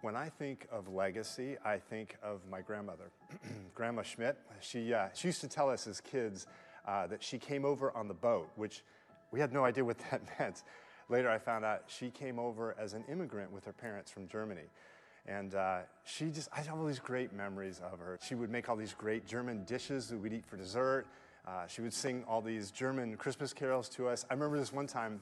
When I think of legacy, I think of my grandmother, Grandma Schmidt. She, uh, she used to tell us as kids uh, that she came over on the boat, which we had no idea what that meant. Later, I found out she came over as an immigrant with her parents from Germany. And uh, she just, I have all these great memories of her. She would make all these great German dishes that we'd eat for dessert. Uh, she would sing all these German Christmas carols to us. I remember this one time,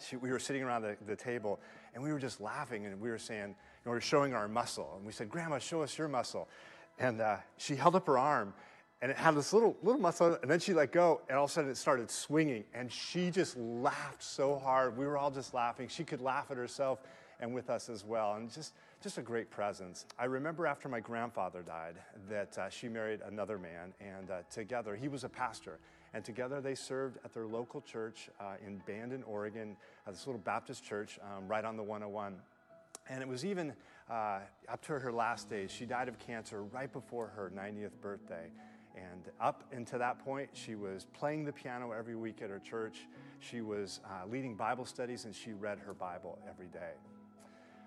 she, we were sitting around the, the, table and we were just laughing and we were saying, you know, we were showing our muscle. And we said, Grandma, show us your muscle. And uh, she held up her arm and it had this little, little muscle and then she let go and all of a sudden it started swinging and she just laughed so hard. We were all just laughing. She could laugh at herself and with us as well. And just, just a great presence. I remember after my grandfather died that uh, she married another man and uh, together, he was a pastor and together they served at their local church uh, in Bandon, Oregon, uh, this little Baptist church um, right on the 101. And it was even uh, up to her last days. She died of cancer right before her 90th birthday. And up until that point, she was playing the piano every week at her church. She was uh, leading Bible studies and she read her Bible every day.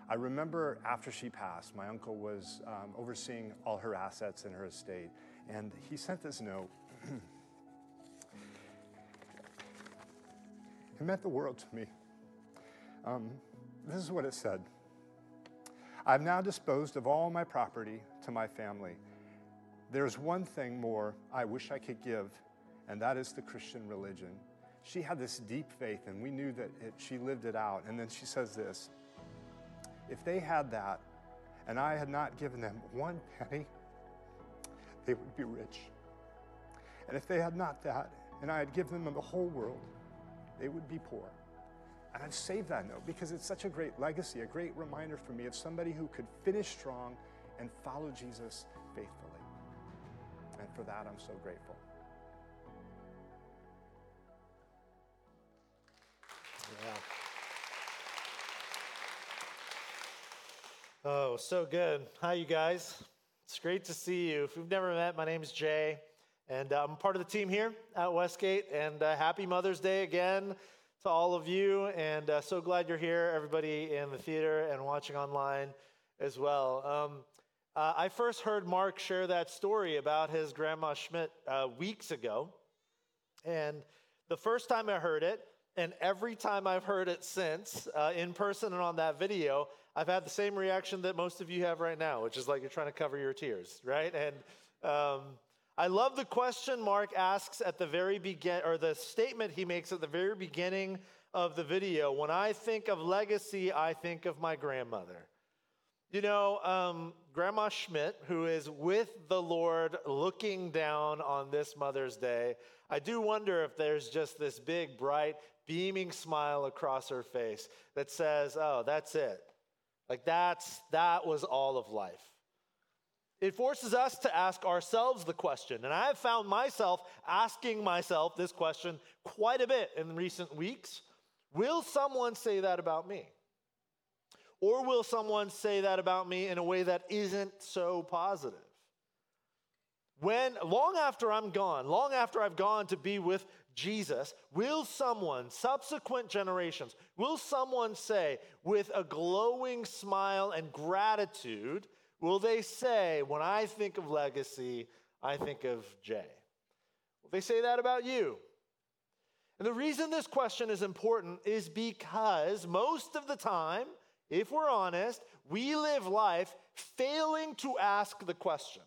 I remember after she passed, my uncle was um, overseeing all her assets in her estate, and he sent this note. It meant the world to me. Um, this is what it said I've now disposed of all my property to my family. There's one thing more I wish I could give, and that is the Christian religion. She had this deep faith, and we knew that it, she lived it out. And then she says this If they had that, and I had not given them one penny, they would be rich. And if they had not that, and I had given them the whole world, they would be poor. And I've saved that note because it's such a great legacy, a great reminder for me of somebody who could finish strong and follow Jesus faithfully. And for that, I'm so grateful. Yeah. Oh, so good. Hi, you guys. It's great to see you. If we've never met, my name is Jay. And I'm part of the team here at Westgate. And uh, happy Mother's Day again to all of you. And uh, so glad you're here, everybody in the theater and watching online as well. Um, uh, I first heard Mark share that story about his grandma Schmidt uh, weeks ago. And the first time I heard it, and every time I've heard it since, uh, in person and on that video, I've had the same reaction that most of you have right now, which is like you're trying to cover your tears, right? And um, I love the question Mark asks at the very begin, or the statement he makes at the very beginning of the video. When I think of legacy, I think of my grandmother. You know, um, Grandma Schmidt, who is with the Lord looking down on this Mother's Day, I do wonder if there's just this big, bright, beaming smile across her face that says, oh, that's it. Like that's, that was all of life. It forces us to ask ourselves the question. And I have found myself asking myself this question quite a bit in recent weeks Will someone say that about me? Or will someone say that about me in a way that isn't so positive? When, long after I'm gone, long after I've gone to be with Jesus, will someone, subsequent generations, will someone say with a glowing smile and gratitude, Will they say, when I think of legacy, I think of Jay? Will they say that about you? And the reason this question is important is because most of the time, if we're honest, we live life failing to ask the question.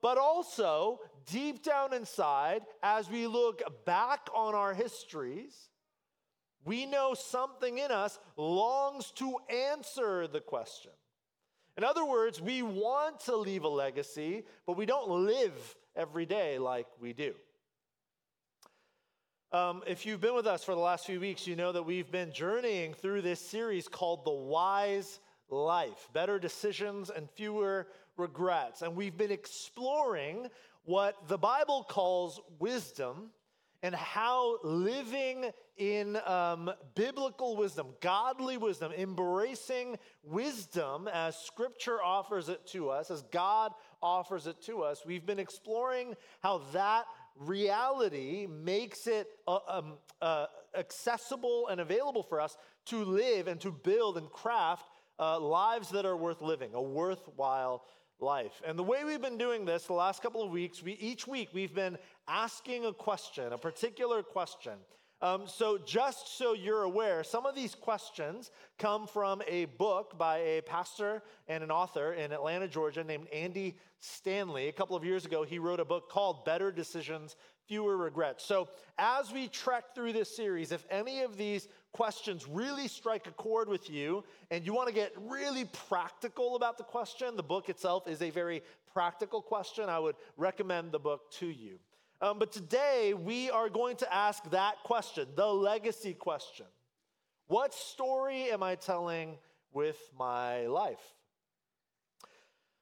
But also, deep down inside, as we look back on our histories, we know something in us longs to answer the question. In other words, we want to leave a legacy, but we don't live every day like we do. Um, if you've been with us for the last few weeks, you know that we've been journeying through this series called The Wise Life Better Decisions and Fewer Regrets. And we've been exploring what the Bible calls wisdom and how living in um, biblical wisdom, godly wisdom, embracing wisdom as Scripture offers it to us, as God offers it to us, we've been exploring how that reality makes it uh, um, uh, accessible and available for us to live and to build and craft uh, lives that are worth living, a worthwhile life. And the way we've been doing this the last couple of weeks, we, each week we've been asking a question, a particular question. Um, so, just so you're aware, some of these questions come from a book by a pastor and an author in Atlanta, Georgia, named Andy Stanley. A couple of years ago, he wrote a book called Better Decisions, Fewer Regrets. So, as we trek through this series, if any of these questions really strike a chord with you and you want to get really practical about the question, the book itself is a very practical question. I would recommend the book to you. Um, but today we are going to ask that question, the legacy question. What story am I telling with my life?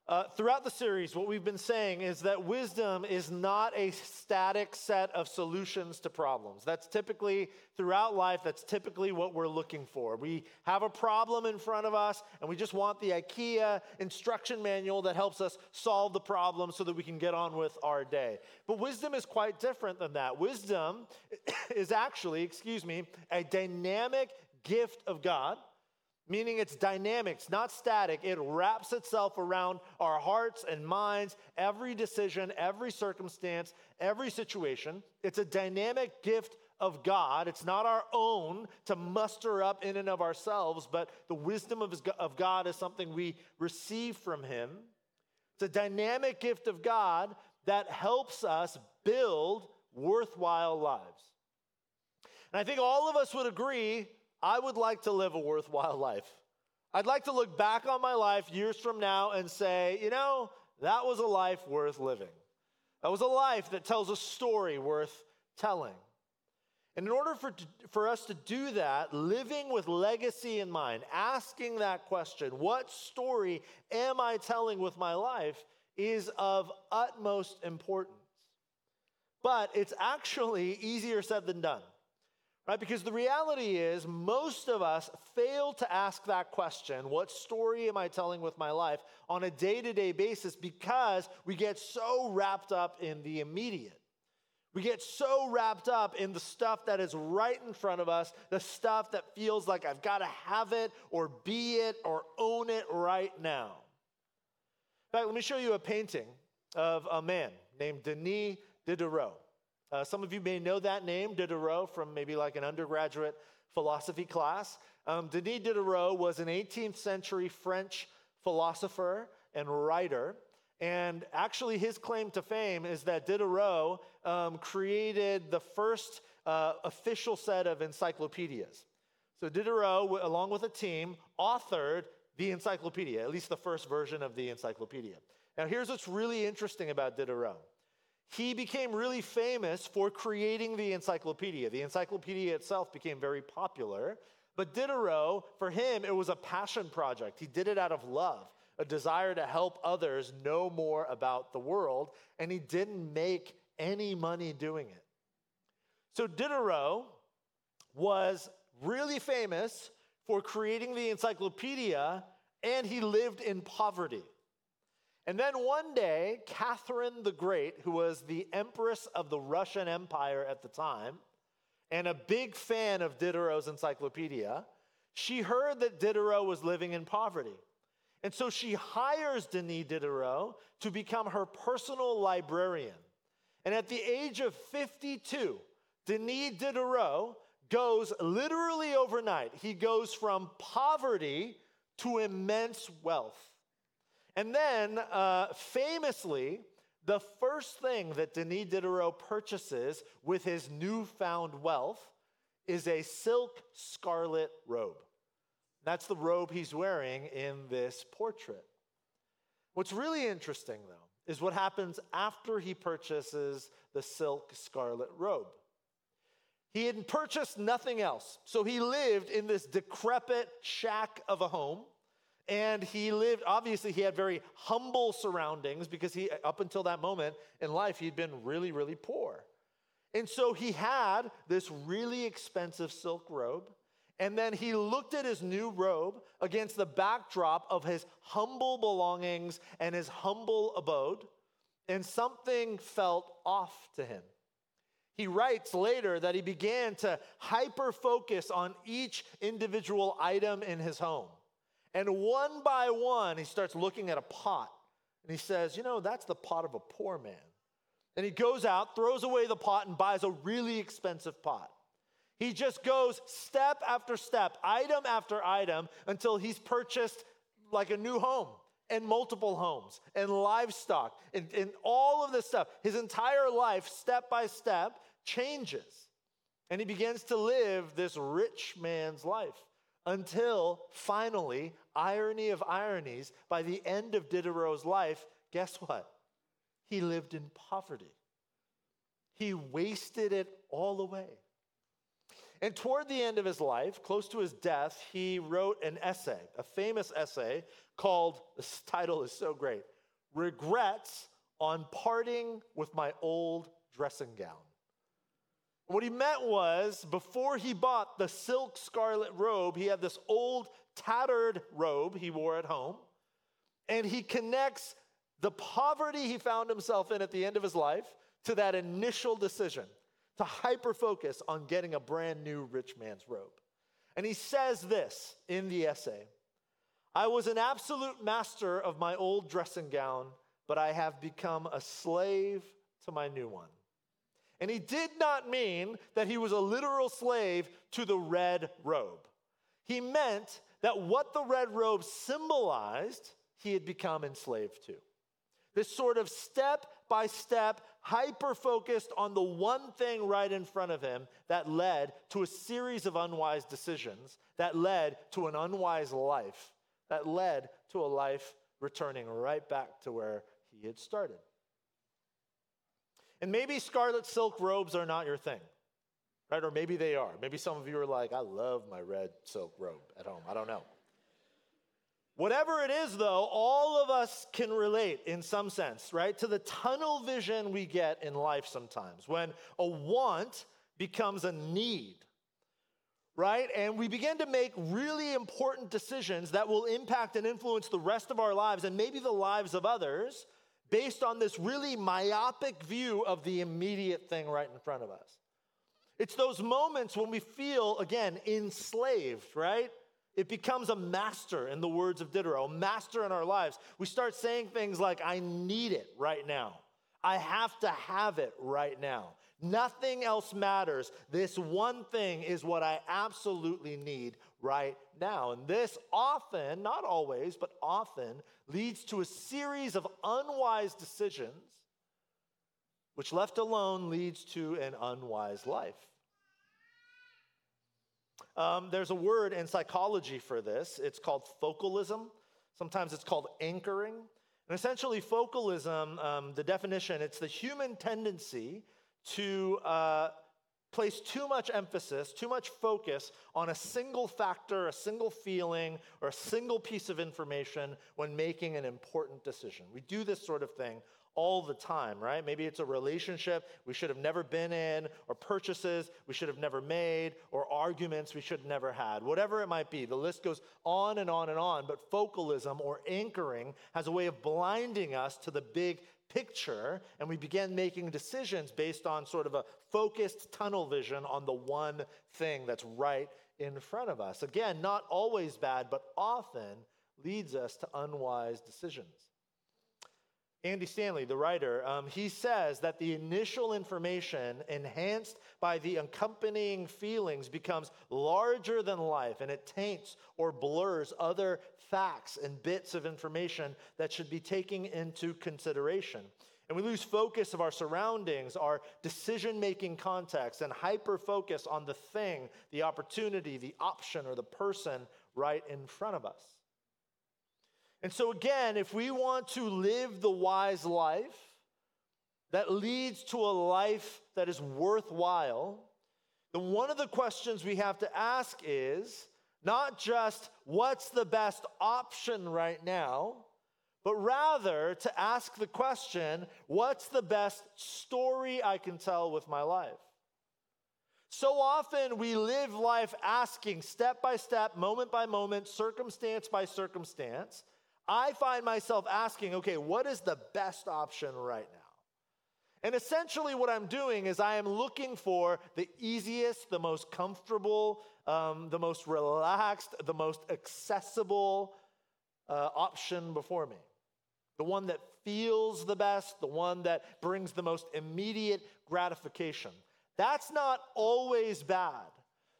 Uh, throughout the series, what we've been saying is that wisdom is not a static set of solutions to problems. That's typically, throughout life, that's typically what we're looking for. We have a problem in front of us, and we just want the IKEA instruction manual that helps us solve the problem so that we can get on with our day. But wisdom is quite different than that. Wisdom is actually, excuse me, a dynamic gift of God meaning it's dynamic, it's not static. It wraps itself around our hearts and minds, every decision, every circumstance, every situation. It's a dynamic gift of God. It's not our own to muster up in and of ourselves, but the wisdom of, his, of God is something we receive from Him. It's a dynamic gift of God that helps us build worthwhile lives. And I think all of us would agree I would like to live a worthwhile life. I'd like to look back on my life years from now and say, you know, that was a life worth living. That was a life that tells a story worth telling. And in order for, for us to do that, living with legacy in mind, asking that question, what story am I telling with my life, is of utmost importance. But it's actually easier said than done. Right? Because the reality is, most of us fail to ask that question what story am I telling with my life on a day to day basis because we get so wrapped up in the immediate. We get so wrapped up in the stuff that is right in front of us, the stuff that feels like I've got to have it or be it or own it right now. In fact, let me show you a painting of a man named Denis Diderot. Uh, some of you may know that name, Diderot, from maybe like an undergraduate philosophy class. Um, Denis Diderot was an 18th century French philosopher and writer. And actually, his claim to fame is that Diderot um, created the first uh, official set of encyclopedias. So, Diderot, along with a team, authored the encyclopedia, at least the first version of the encyclopedia. Now, here's what's really interesting about Diderot he became really famous for creating the encyclopedia. The encyclopedia itself became very popular. But Diderot, for him, it was a passion project. He did it out of love, a desire to help others know more about the world, and he didn't make any money doing it. So Diderot was really famous for creating the encyclopedia, and he lived in poverty. And then one day, Catherine the Great, who was the empress of the Russian Empire at the time, and a big fan of Diderot's encyclopedia, she heard that Diderot was living in poverty. And so she hires Denis Diderot to become her personal librarian. And at the age of 52, Denis Diderot goes literally overnight, he goes from poverty to immense wealth. And then, uh, famously, the first thing that Denis Diderot purchases with his newfound wealth is a silk scarlet robe. That's the robe he's wearing in this portrait. What's really interesting, though, is what happens after he purchases the silk scarlet robe. He had purchased nothing else, so he lived in this decrepit shack of a home and he lived, obviously, he had very humble surroundings because he, up until that moment in life, he'd been really, really poor. And so he had this really expensive silk robe. And then he looked at his new robe against the backdrop of his humble belongings and his humble abode, and something felt off to him. He writes later that he began to hyper focus on each individual item in his home. And one by one, he starts looking at a pot and he says, You know, that's the pot of a poor man. And he goes out, throws away the pot, and buys a really expensive pot. He just goes step after step, item after item, until he's purchased like a new home and multiple homes and livestock and, and all of this stuff. His entire life, step by step, changes. And he begins to live this rich man's life until finally, irony of ironies, by the end of Diderot's life, guess what? He lived in poverty. He wasted it all away. And toward the end of his life, close to his death, he wrote an essay, a famous essay called, this title is so great, Regrets on Parting with My Old Dressing Gown. What he meant was, before he bought the silk scarlet robe, he had this old tattered robe he wore at home. And he connects the poverty he found himself in at the end of his life to that initial decision to hyper focus on getting a brand new rich man's robe. And he says this in the essay I was an absolute master of my old dressing gown, but I have become a slave to my new one. And he did not mean that he was a literal slave to the red robe. He meant that what the red robe symbolized, he had become enslaved to. This sort of step by step, hyper focused on the one thing right in front of him that led to a series of unwise decisions, that led to an unwise life, that led to a life returning right back to where he had started. And maybe scarlet silk robes are not your thing, right? Or maybe they are. Maybe some of you are like, I love my red silk robe at home. I don't know. Whatever it is, though, all of us can relate in some sense, right? To the tunnel vision we get in life sometimes when a want becomes a need, right? And we begin to make really important decisions that will impact and influence the rest of our lives and maybe the lives of others based on this really myopic view of the immediate thing right in front of us. It's those moments when we feel, again, enslaved, right? It becomes a master, in the words of Diderot, a master in our lives. We start saying things like, I need it right now. I have to have it right now. Nothing else matters. This one thing is what I absolutely need right now. And this often, not always, but often leads to a series of unwise decisions, which left alone leads to an unwise life. Um, there's a word in psychology for this. It's called focalism. Sometimes it's called anchoring. And essentially, focalism, um, the definition, it's the human tendency to uh, place too much emphasis, too much focus on a single factor, a single feeling, or a single piece of information when making an important decision. We do this sort of thing all the time, right? Maybe it's a relationship we should have never been in, or purchases we should have never made, or arguments we should have never had. Whatever it might be, the list goes on and on and on. But focalism or anchoring has a way of blinding us to the big picture and we begin making decisions based on sort of a focused tunnel vision on the one thing that's right in front of us. Again, not always bad, but often leads us to unwise decisions. Andy Stanley, the writer, um, he says that the initial information enhanced by the accompanying feelings becomes larger than life and it taints or blurs other facts and bits of information that should be taken into consideration. And we lose focus of our surroundings, our decision making context, and hyper focus on the thing, the opportunity, the option, or the person right in front of us. And so, again, if we want to live the wise life that leads to a life that is worthwhile, then one of the questions we have to ask is not just what's the best option right now, but rather to ask the question what's the best story I can tell with my life? So often we live life asking step by step, moment by moment, circumstance by circumstance I find myself asking, okay, what is the best option right now? And essentially, what I'm doing is I am looking for the easiest, the most comfortable, um, the most relaxed, the most accessible uh, option before me, the one that feels the best, the one that brings the most immediate gratification. That's not always bad.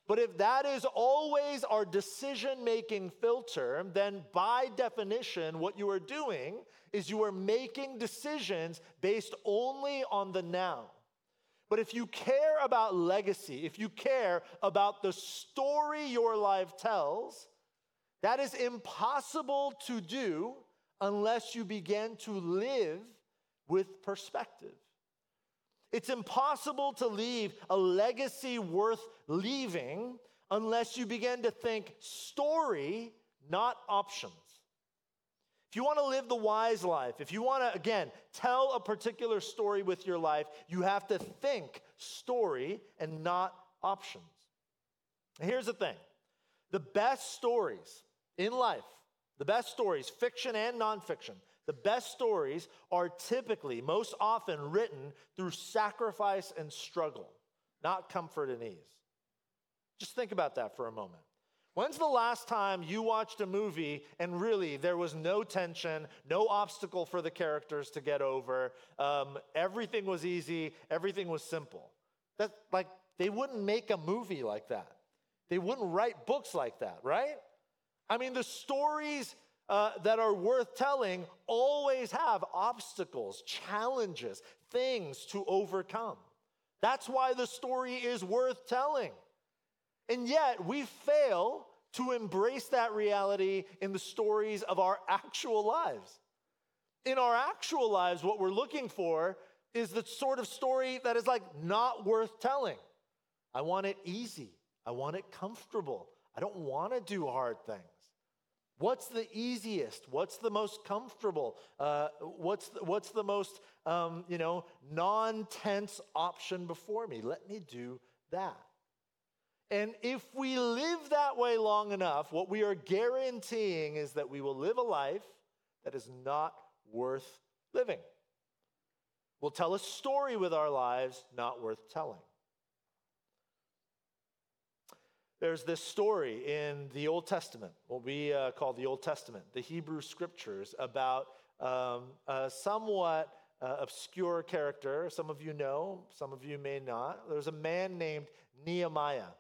But if that is always our decision making filter, then by definition, what you are doing is you are making decisions based only on the now. But if you care about legacy, if you care about the story your life tells, that is impossible to do unless you begin to live with perspective. It's impossible to leave a legacy worth leaving unless you begin to think story, not options. If you want to live the wise life, if you want to, again, tell a particular story with your life, you have to think story and not options. And here's the thing the best stories in life, the best stories, fiction and nonfiction, the best stories are typically, most often, written through sacrifice and struggle, not comfort and ease. Just think about that for a moment. When's the last time you watched a movie and really there was no tension, no obstacle for the characters to get over? Um, everything was easy, everything was simple. That, like, they wouldn't make a movie like that. They wouldn't write books like that, right? I mean, the stories uh, that are worth telling always have obstacles, challenges, things to overcome. That's why the story is worth telling. And yet, we fail to embrace that reality in the stories of our actual lives. In our actual lives, what we're looking for is the sort of story that is like not worth telling. I want it easy, I want it comfortable, I don't want to do hard things. What's the easiest? What's the most comfortable? Uh, what's, the, what's the most, um, you know, non-tense option before me? Let me do that. And if we live that way long enough, what we are guaranteeing is that we will live a life that is not worth living. We'll tell a story with our lives not worth telling. There's this story in the Old Testament, what we uh, call the Old Testament, the Hebrew scriptures, about um, a somewhat uh, obscure character. Some of you know, some of you may not. There's a man named Nehemiah.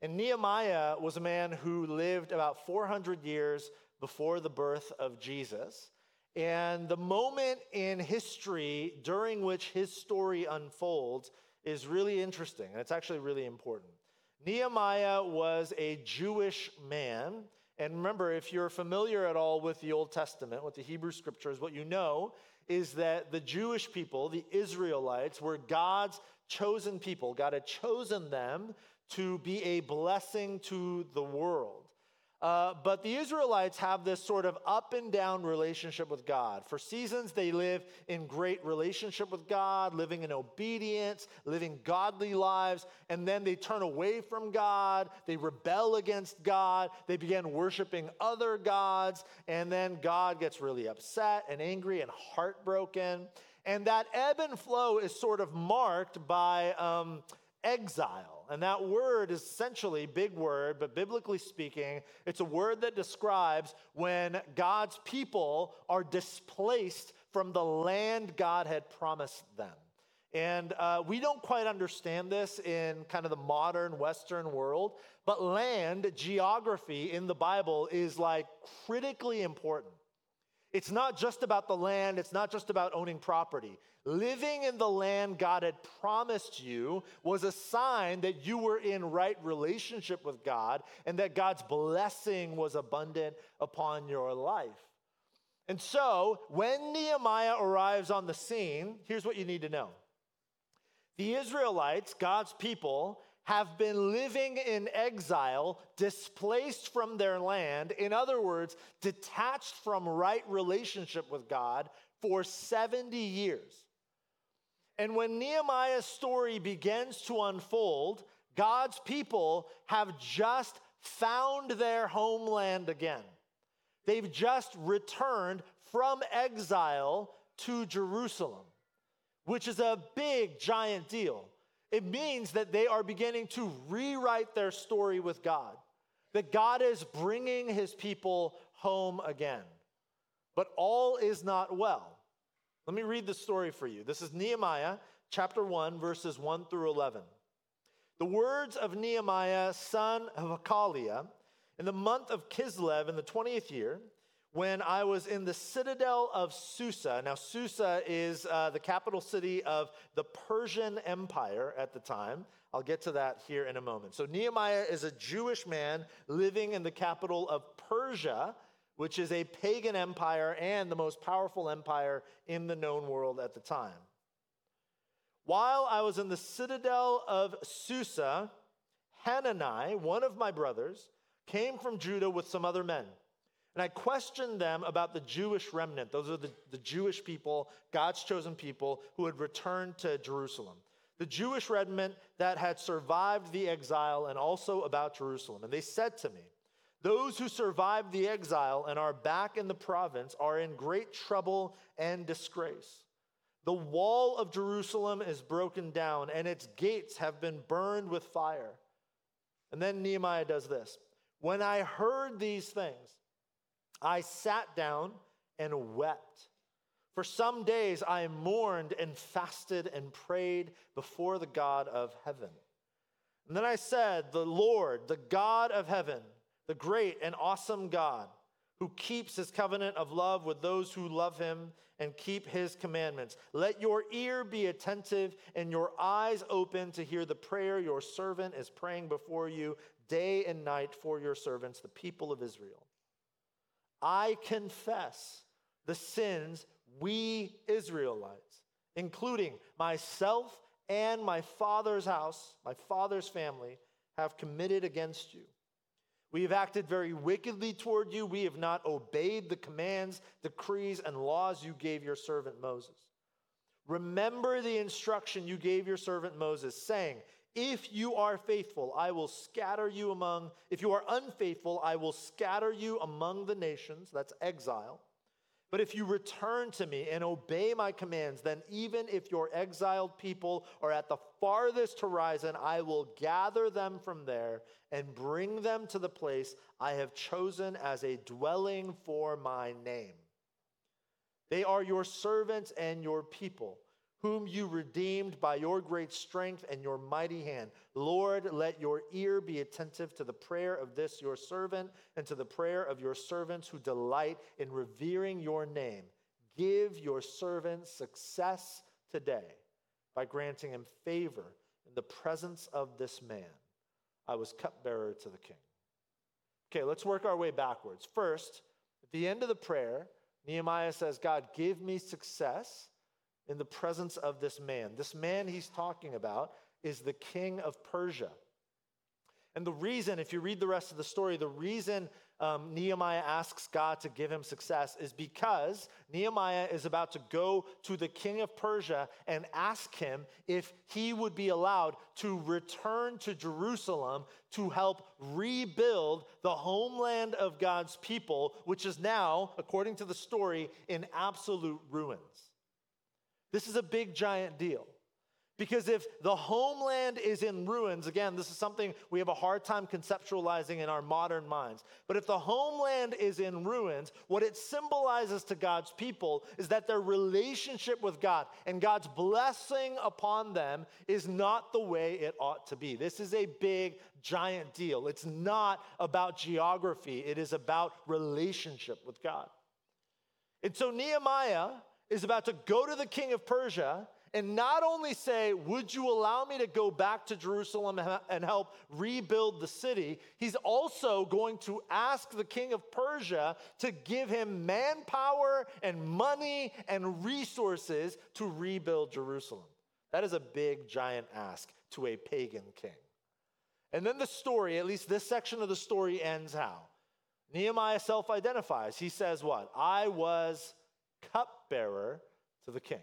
And Nehemiah was a man who lived about 400 years before the birth of Jesus. And the moment in history during which his story unfolds is really interesting, and it's actually really important. Nehemiah was a Jewish man. And remember, if you're familiar at all with the Old Testament, with the Hebrew scriptures, what you know is that the Jewish people, the Israelites, were God's chosen people. God had chosen them to be a blessing to the world. Uh, but the Israelites have this sort of up and down relationship with God. For seasons, they live in great relationship with God, living in obedience, living godly lives, and then they turn away from God. They rebel against God. They begin worshiping other gods, and then God gets really upset and angry and heartbroken. And that ebb and flow is sort of marked by um, exile. And that word is essentially big word, but biblically speaking, it's a word that describes when God's people are displaced from the land God had promised them. And uh, we don't quite understand this in kind of the modern Western world, but land, geography in the Bible is like critically important. It's not just about the land, it's not just about owning property. Living in the land God had promised you was a sign that you were in right relationship with God and that God's blessing was abundant upon your life. And so, when Nehemiah arrives on the scene, here's what you need to know the Israelites, God's people, have been living in exile, displaced from their land, in other words, detached from right relationship with God for 70 years. And when Nehemiah's story begins to unfold, God's people have just found their homeland again. They've just returned from exile to Jerusalem, which is a big, giant deal. It means that they are beginning to rewrite their story with God. that God is bringing his people home again. But all is not well. Let me read the story for you. This is Nehemiah chapter 1, verses 1 through 11. The words of Nehemiah, son of Hachaliah, in the month of Kislev in the 20th year, when I was in the citadel of Susa. Now, Susa is uh, the capital city of the Persian Empire at the time. I'll get to that here in a moment. So, Nehemiah is a Jewish man living in the capital of Persia, which is a pagan empire and the most powerful empire in the known world at the time. While I was in the citadel of Susa, Hanani, one of my brothers, came from Judah with some other men. And I questioned them about the Jewish remnant. Those are the, the Jewish people, God's chosen people, who had returned to Jerusalem. The Jewish remnant that had survived the exile and also about Jerusalem. And they said to me, Those who survived the exile and are back in the province are in great trouble and disgrace. The wall of Jerusalem is broken down, and its gates have been burned with fire. And then Nehemiah does this When I heard these things, I sat down and wept. For some days I mourned and fasted and prayed before the God of heaven. And then I said, The Lord, the God of heaven, the great and awesome God, who keeps his covenant of love with those who love him and keep his commandments. Let your ear be attentive and your eyes open to hear the prayer your servant is praying before you day and night for your servants, the people of Israel. I confess the sins we Israelites, including myself and my father's house, my father's family, have committed against you. We have acted very wickedly toward you. We have not obeyed the commands, decrees, and laws you gave your servant Moses. Remember the instruction you gave your servant Moses, saying, if you are faithful, I will scatter you among, if you are unfaithful, I will scatter you among the nations. That's exile. But if you return to me and obey my commands, then even if your exiled people are at the farthest horizon, I will gather them from there and bring them to the place I have chosen as a dwelling for my name. They are your servants and your people whom you redeemed by your great strength and your mighty hand. Lord, let your ear be attentive to the prayer of this your servant and to the prayer of your servants who delight in revering your name. Give your servant success today by granting him favor in the presence of this man. I was cupbearer to the king. Okay, let's work our way backwards. First, at the end of the prayer, Nehemiah says, God, give me success in the presence of this man. This man he's talking about is the king of Persia. And the reason, if you read the rest of the story, the reason um, Nehemiah asks God to give him success is because Nehemiah is about to go to the king of Persia and ask him if he would be allowed to return to Jerusalem to help rebuild the homeland of God's people, which is now, according to the story, in absolute ruins. This is a big, giant deal. Because if the homeland is in ruins, again, this is something we have a hard time conceptualizing in our modern minds. But if the homeland is in ruins, what it symbolizes to God's people is that their relationship with God and God's blessing upon them is not the way it ought to be. This is a big, giant deal. It's not about geography, it is about relationship with God. And so Nehemiah is about to go to the king of Persia and not only say, Would you allow me to go back to Jerusalem and help rebuild the city? He's also going to ask the king of Persia to give him manpower and money and resources to rebuild Jerusalem. That is a big, giant ask to a pagan king. And then the story, at least this section of the story, ends how? Nehemiah self identifies. He says, What? I was cupbearer to the king.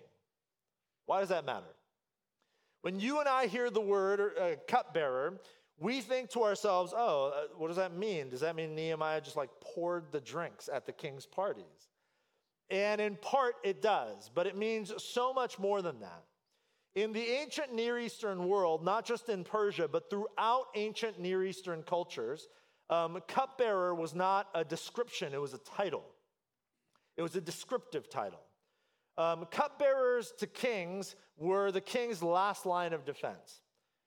Why does that matter? When you and I hear the word uh, cupbearer, we think to ourselves, oh, uh, what does that mean? Does that mean Nehemiah just like poured the drinks at the king's parties? And in part it does, but it means so much more than that. In the ancient Near Eastern world, not just in Persia, but throughout ancient Near Eastern cultures, Um, cupbearer was not a description, it was a title. It was a descriptive title. Um, cupbearers to kings were the king's last line of defense.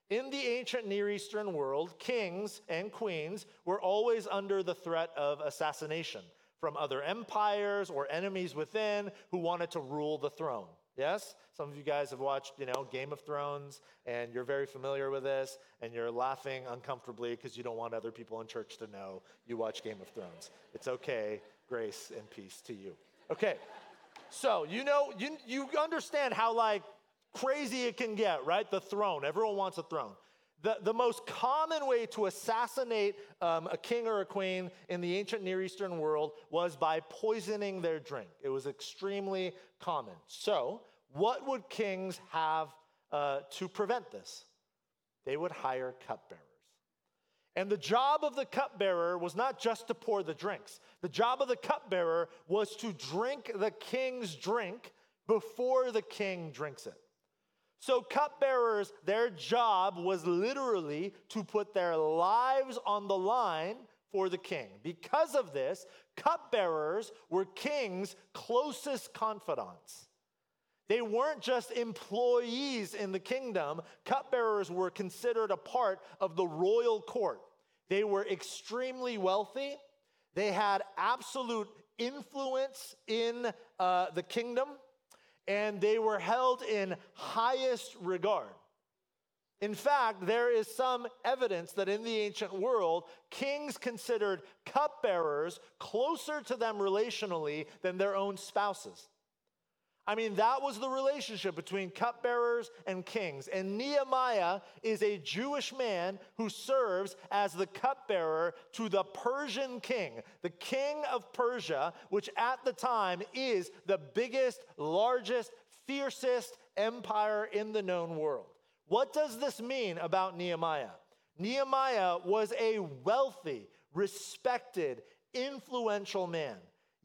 In the ancient Near Eastern world, kings and queens were always under the threat of assassination from other empires or enemies within who wanted to rule the throne. Yes? Some of you guys have watched, you know, Game of Thrones and you're very familiar with this and you're laughing uncomfortably because you don't want other people in church to know you watch Game of Thrones. It's okay. Grace and peace to you. Okay. So, you know, you, you understand how like crazy it can get, right? The throne. Everyone wants a throne. The, the most common way to assassinate um, a king or a queen in the ancient Near Eastern world was by poisoning their drink. It was extremely common. So, what would kings have uh, to prevent this? They would hire cupbearers. And the job of the cupbearer was not just to pour the drinks. The job of the cupbearer was to drink the king's drink before the king drinks it. So, cupbearers, their job was literally to put their lives on the line for the king. Because of this, cupbearers were king's closest confidants. They weren't just employees in the kingdom, cupbearers were considered a part of the royal court. They were extremely wealthy, they had absolute influence in uh, the kingdom and they were held in highest regard. In fact, there is some evidence that in the ancient world, kings considered cupbearers closer to them relationally than their own spouses. I mean, that was the relationship between cupbearers and kings. And Nehemiah is a Jewish man who serves as the cupbearer to the Persian king, the king of Persia, which at the time is the biggest, largest, fiercest empire in the known world. What does this mean about Nehemiah? Nehemiah was a wealthy, respected, influential man.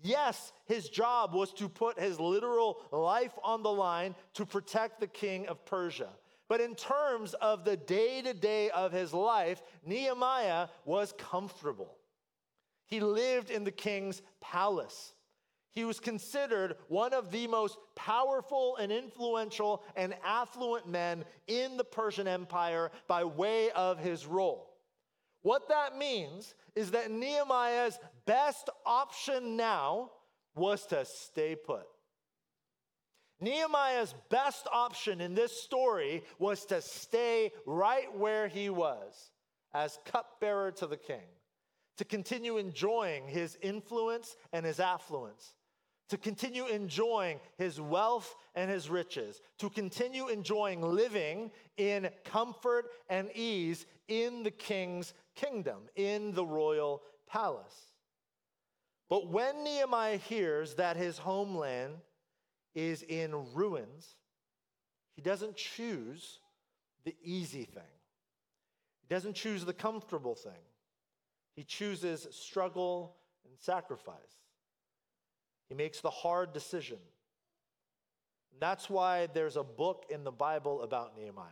Yes, his job was to put his literal life on the line to protect the king of Persia. But in terms of the day to day of his life, Nehemiah was comfortable. He lived in the king's palace. He was considered one of the most powerful and influential and affluent men in the Persian Empire by way of his role. What that means is that Nehemiah's best option now was to stay put. Nehemiah's best option in this story was to stay right where he was as cupbearer to the king, to continue enjoying his influence and his affluence, to continue enjoying his wealth and his riches, to continue enjoying living in comfort and ease in the king's kingdom, in the royal palace. But when Nehemiah hears that his homeland is in ruins, he doesn't choose the easy thing. He doesn't choose the comfortable thing. He chooses struggle and sacrifice. He makes the hard decision. That's why there's a book in the Bible about Nehemiah.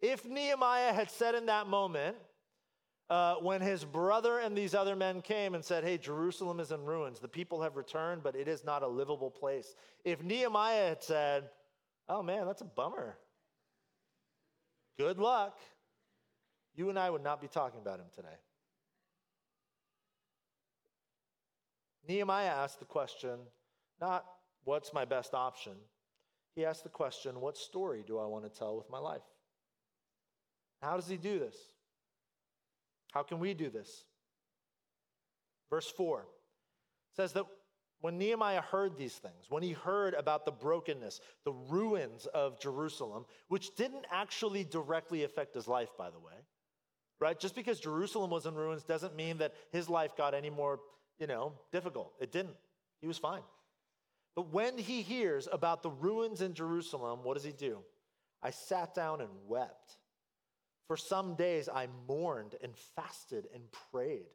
If Nehemiah had said in that moment, uh, when his brother and these other men came and said, Hey, Jerusalem is in ruins. The people have returned, but it is not a livable place. If Nehemiah had said, Oh man, that's a bummer. Good luck. You and I would not be talking about him today. Nehemiah asked the question, not what's my best option? He asked the question, what story do I want to tell with my life? How does he do this? How can we do this? Verse 4 says that when Nehemiah heard these things, when he heard about the brokenness, the ruins of Jerusalem, which didn't actually directly affect his life, by the way, right? Just because Jerusalem was in ruins doesn't mean that his life got any more you know, difficult. It didn't. He was fine. But when he hears about the ruins in Jerusalem, what does he do? I sat down and wept. For some days I mourned and fasted and prayed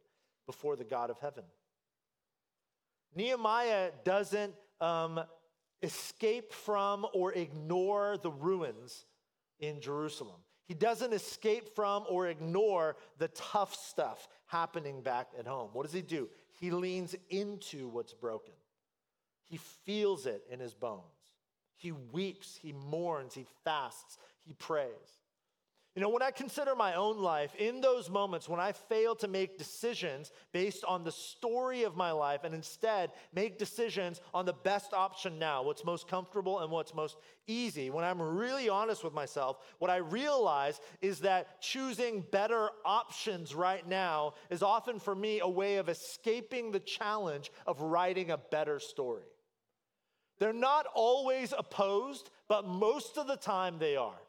before the God of heaven. Nehemiah doesn't um, escape from or ignore the ruins in Jerusalem. He doesn't escape from or ignore the tough stuff happening back at home. What does he do? He leans into what's broken. He feels it in his bones. He weeps, he mourns, he fasts, he prays. You know, when I consider my own life, in those moments when I fail to make decisions based on the story of my life and instead make decisions on the best option now, what's most comfortable and what's most easy, when I'm really honest with myself, what I realize is that choosing better options right now is often for me a way of escaping the challenge of writing a better story. They're not always opposed, but most of the time they are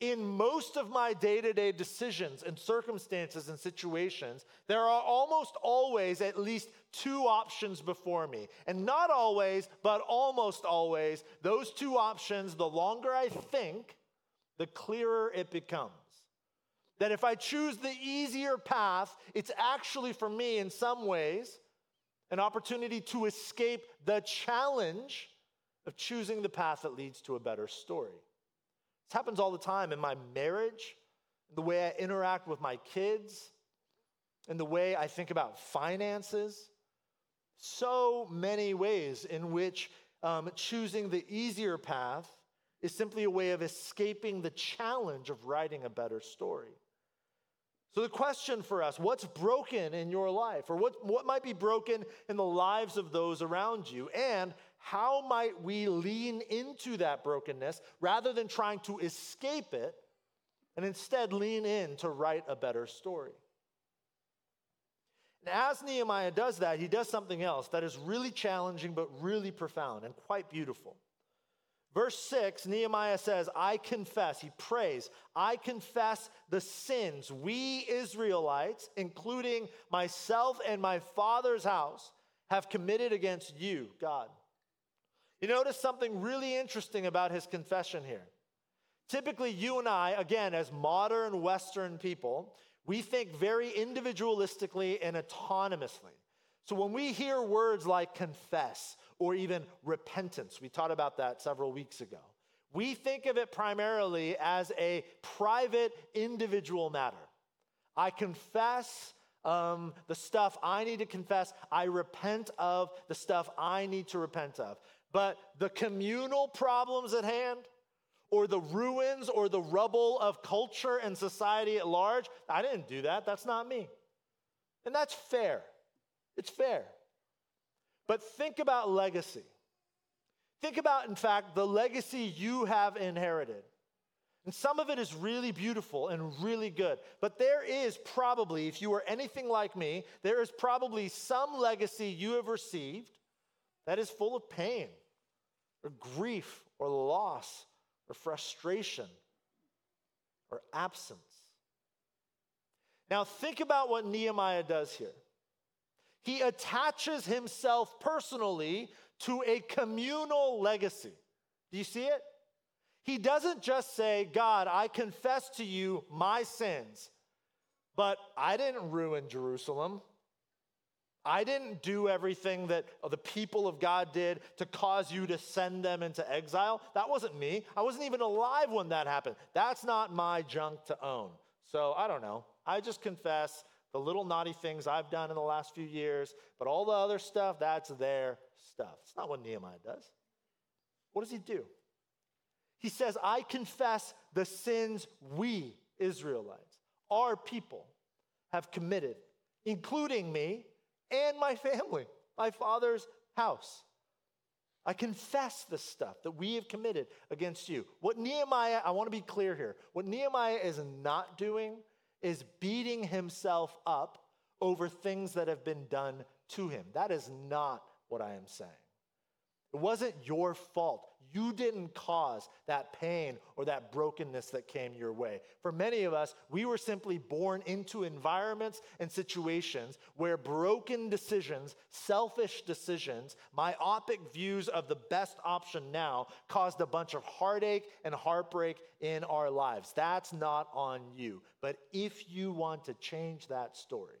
in most of my day to day decisions and circumstances and situations, there are almost always at least two options before me. And not always, but almost always, those two options, the longer I think, the clearer it becomes. That if I choose the easier path, it's actually for me in some ways an opportunity to escape the challenge of choosing the path that leads to a better story. This happens all the time in my marriage, the way I interact with my kids, and the way I think about finances. So many ways in which um, choosing the easier path is simply a way of escaping the challenge of writing a better story. So, the question for us what's broken in your life, or what, what might be broken in the lives of those around you? And how might we lean into that brokenness rather than trying to escape it and instead lean in to write a better story? And as Nehemiah does that, he does something else that is really challenging but really profound and quite beautiful. Verse 6, Nehemiah says, I confess, he prays, I confess the sins we Israelites, including myself and my father's house, have committed against you, God. You notice something really interesting about his confession here. Typically, you and I, again, as modern Western people, we think very individualistically and autonomously. So when we hear words like confess or even repentance, we talked about that several weeks ago, we think of it primarily as a private individual matter. I confess um, the stuff I need to confess, I repent of the stuff I need to repent of. But the communal problems at hand, or the ruins or the rubble of culture and society at large, I didn't do that. That's not me. And that's fair. It's fair. But think about legacy. Think about, in fact, the legacy you have inherited. And some of it is really beautiful and really good. But there is probably, if you are anything like me, there is probably some legacy you have received that is full of pain or grief or loss or frustration or absence. Now, think about what Nehemiah does here. He attaches himself personally to a communal legacy. Do you see it? He doesn't just say, God, I confess to you my sins, but I didn't ruin Jerusalem. I didn't do everything that the people of God did to cause you to send them into exile. That wasn't me. I wasn't even alive when that happened. That's not my junk to own. So I don't know. I just confess the little naughty things I've done in the last few years, but all the other stuff, that's their stuff. It's not what Nehemiah does. What does he do? He says, I confess the sins we, Israelites, our people, have committed, including me and my family, my father's house. I confess the stuff that we have committed against you. What Nehemiah, I want to be clear here, what Nehemiah is not doing is beating himself up over things that have been done to him. That is not what I am saying. It wasn't your fault. You didn't cause that pain or that brokenness that came your way. For many of us, we were simply born into environments and situations where broken decisions, selfish decisions, myopic views of the best option now caused a bunch of heartache and heartbreak in our lives. That's not on you. But if you want to change that story,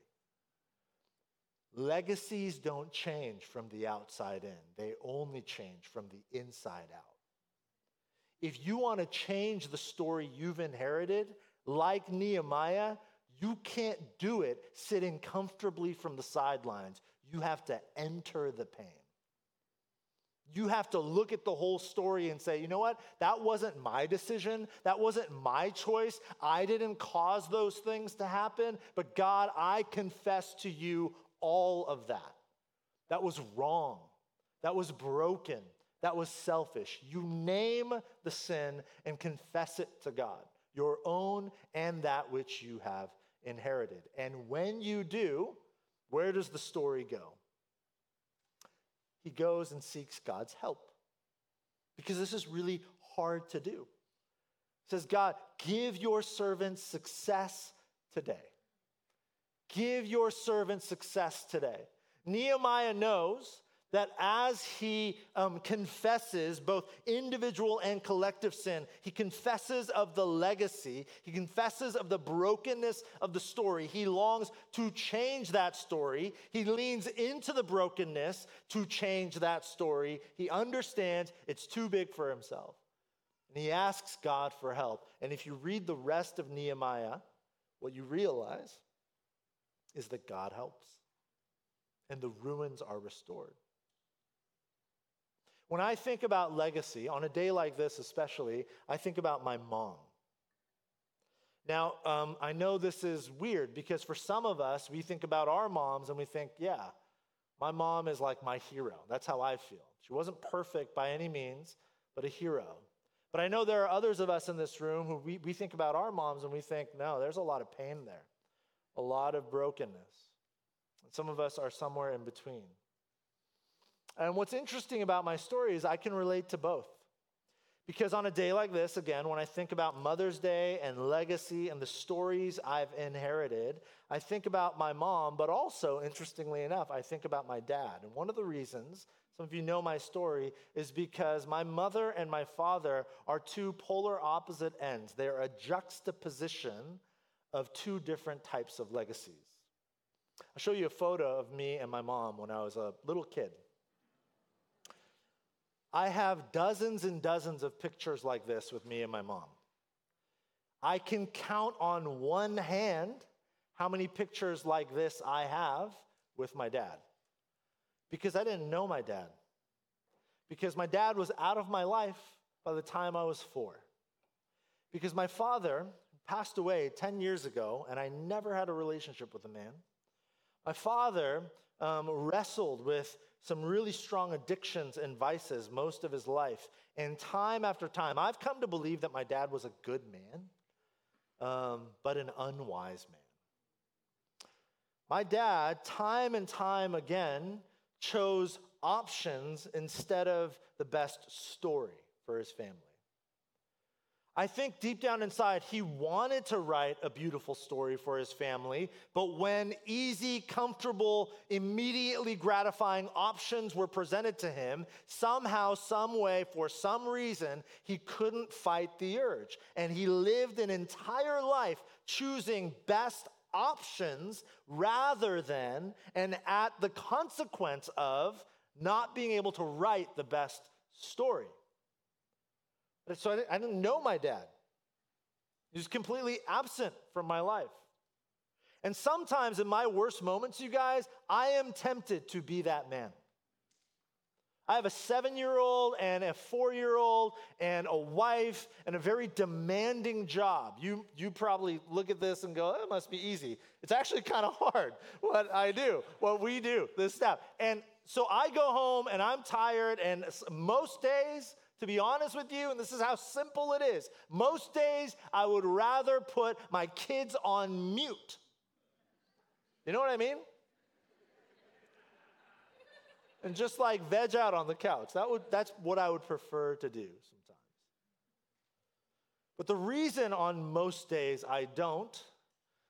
Legacies don't change from the outside in, they only change from the inside out. if you want to change the story you've inherited, like Nehemiah, you can't do it sitting comfortably from the sidelines. You have to enter the pain. You have to look at the whole story and say, you know what? That wasn't my decision. That wasn't my choice. I didn't cause those things to happen. But God, I confess to you all of that. That was wrong. That was broken. That was selfish. You name the sin and confess it to God, your own and that which you have inherited. And when you do, where does the story go? He goes and seeks God's help because this is really hard to do. He says, God, give your servants success today. Give your servant success today. Nehemiah knows that as he um, confesses both individual and collective sin, he confesses of the legacy, he confesses of the brokenness of the story. He longs to change that story. He leans into the brokenness to change that story. He understands it's too big for himself. And he asks God for help. And if you read the rest of Nehemiah, what you realize is that God helps and the ruins are restored. When I think about legacy, on a day like this especially, I think about my mom. Now, um, I know this is weird because for some of us, we think about our moms and we think, yeah, my mom is like my hero. That's how I feel. She wasn't perfect by any means, but a hero. But I know there are others of us in this room who we, we think about our moms and we think, no, there's a lot of pain there, a lot of brokenness. Some of us are somewhere in between. And what's interesting about my story is I can relate to both. Because on a day like this, again, when I think about Mother's Day and legacy and the stories I've inherited, I think about my mom, but also, interestingly enough, I think about my dad. And one of the reasons, some of you know my story, is because my mother and my father are two polar opposite ends. They are a juxtaposition of two different types of legacies. I'll show you a photo of me and my mom when I was a little kid. I have dozens and dozens of pictures like this with me and my mom. I can count on one hand how many pictures like this I have with my dad. Because I didn't know my dad. Because my dad was out of my life by the time I was four. Because my father passed away 10 years ago, and I never had a relationship with a man. My father um, wrestled with some really strong addictions and vices most of his life. And time after time, I've come to believe that my dad was a good man, um, but an unwise man. My dad, time and time again, chose options instead of the best story for his family. I think deep down inside, he wanted to write a beautiful story for his family, but when easy, comfortable, immediately gratifying options were presented to him, somehow, some way, for some reason, he couldn't fight the urge. And he lived an entire life choosing best options rather than, and at the consequence of, not being able to write the best story. So I didn't, know my dad. He was completely absent from my life. And sometimes in my worst moments, you guys, I am tempted to be that man. I have a seven year old and a four year old and a wife and a very demanding job. You, you probably look at this and go, that must be easy. It's actually kind of hard what I do, what we do, this stuff. And so I go home and I'm tired, and most days to be honest with you, and this is how simple it is, most days I would rather put my kids on mute. You know what I mean? And just like veg out on the couch. That would, that's what I would prefer to do sometimes. But the reason on most days I don't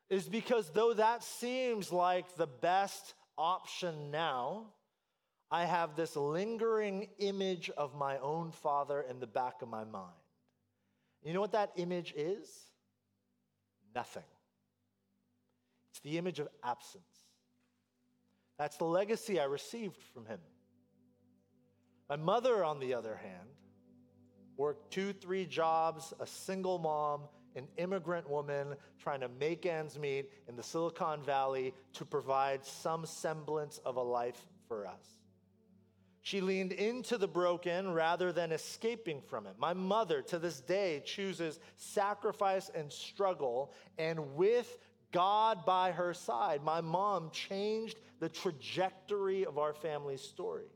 is because though that seems like the best option now, I have this lingering image of my own father in the back of my mind. You know what that image is? Nothing. It's the image of absence. That's the legacy I received from him. My mother, on the other hand, worked two, three jobs, a single mom, an immigrant woman trying to make ends meet in the Silicon Valley to provide some semblance of a life for us. She leaned into the broken rather than escaping from it. My mother, to this day, chooses sacrifice and struggle, and with God by her side, my mom changed the trajectory of our family's story.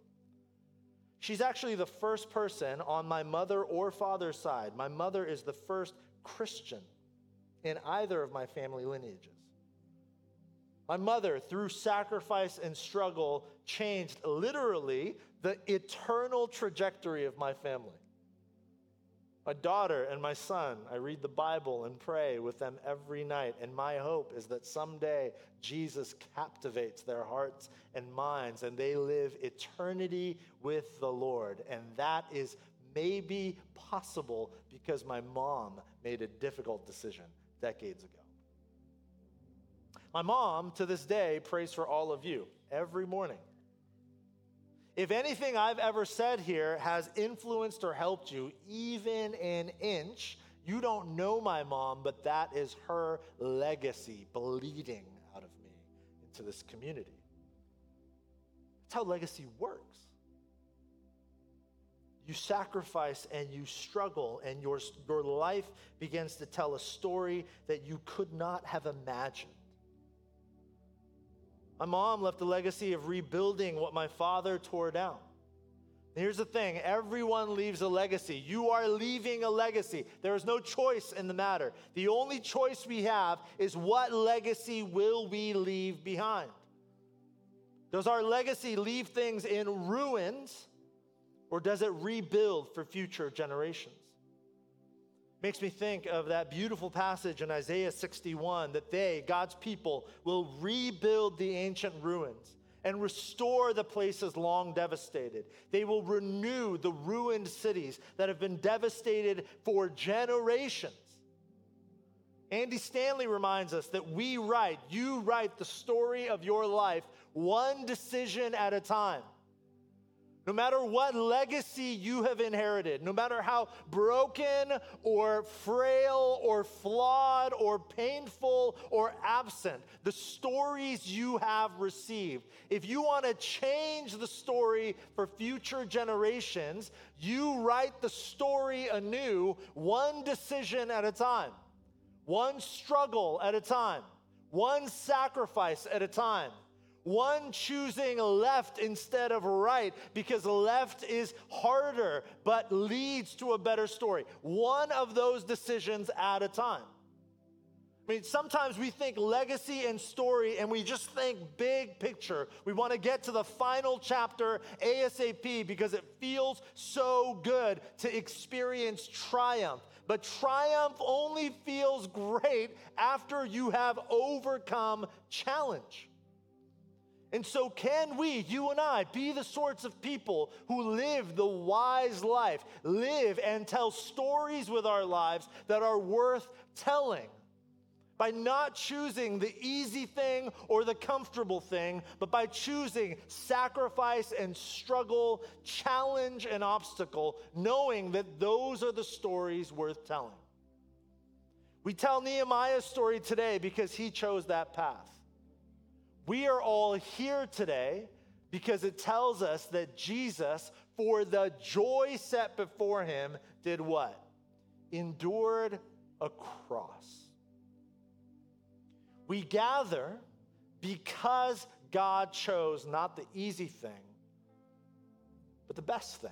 She's actually the first person on my mother or father's side. My mother is the first Christian in either of my family lineages. My mother, through sacrifice and struggle, changed literally the eternal trajectory of my family. My daughter and my son, I read the Bible and pray with them every night. And my hope is that someday Jesus captivates their hearts and minds and they live eternity with the Lord. And that is maybe possible because my mom made a difficult decision decades ago. My mom, to this day, prays for all of you every morning. If anything I've ever said here has influenced or helped you, even an inch, you don't know my mom, but that is her legacy bleeding out of me into this community. That's how legacy works. You sacrifice and you struggle, and your, your life begins to tell a story that you could not have imagined. My mom left a legacy of rebuilding what my father tore down. Here's the thing everyone leaves a legacy. You are leaving a legacy. There is no choice in the matter. The only choice we have is what legacy will we leave behind? Does our legacy leave things in ruins or does it rebuild for future generations? Makes me think of that beautiful passage in Isaiah 61 that they, God's people, will rebuild the ancient ruins and restore the places long devastated. They will renew the ruined cities that have been devastated for generations. Andy Stanley reminds us that we write, you write the story of your life one decision at a time. No matter what legacy you have inherited, no matter how broken or frail or flawed or painful or absent the stories you have received, if you want to change the story for future generations, you write the story anew, one decision at a time, one struggle at a time, one sacrifice at a time one choosing left instead of right because left is harder but leads to a better story. One of those decisions at a time. I mean, sometimes we think legacy and story and we just think big picture. We want to get to the final chapter ASAP because it feels so good to experience triumph. But triumph only feels great after you have overcome challenge. And so, can we, you and I, be the sorts of people who live the wise life, live and tell stories with our lives that are worth telling? By not choosing the easy thing or the comfortable thing, but by choosing sacrifice and struggle, challenge and obstacle, knowing that those are the stories worth telling. We tell Nehemiah's story today because he chose that path. We are all here today because it tells us that Jesus, for the joy set before him, did what? Endured a cross. We gather because God chose not the easy thing, but the best thing.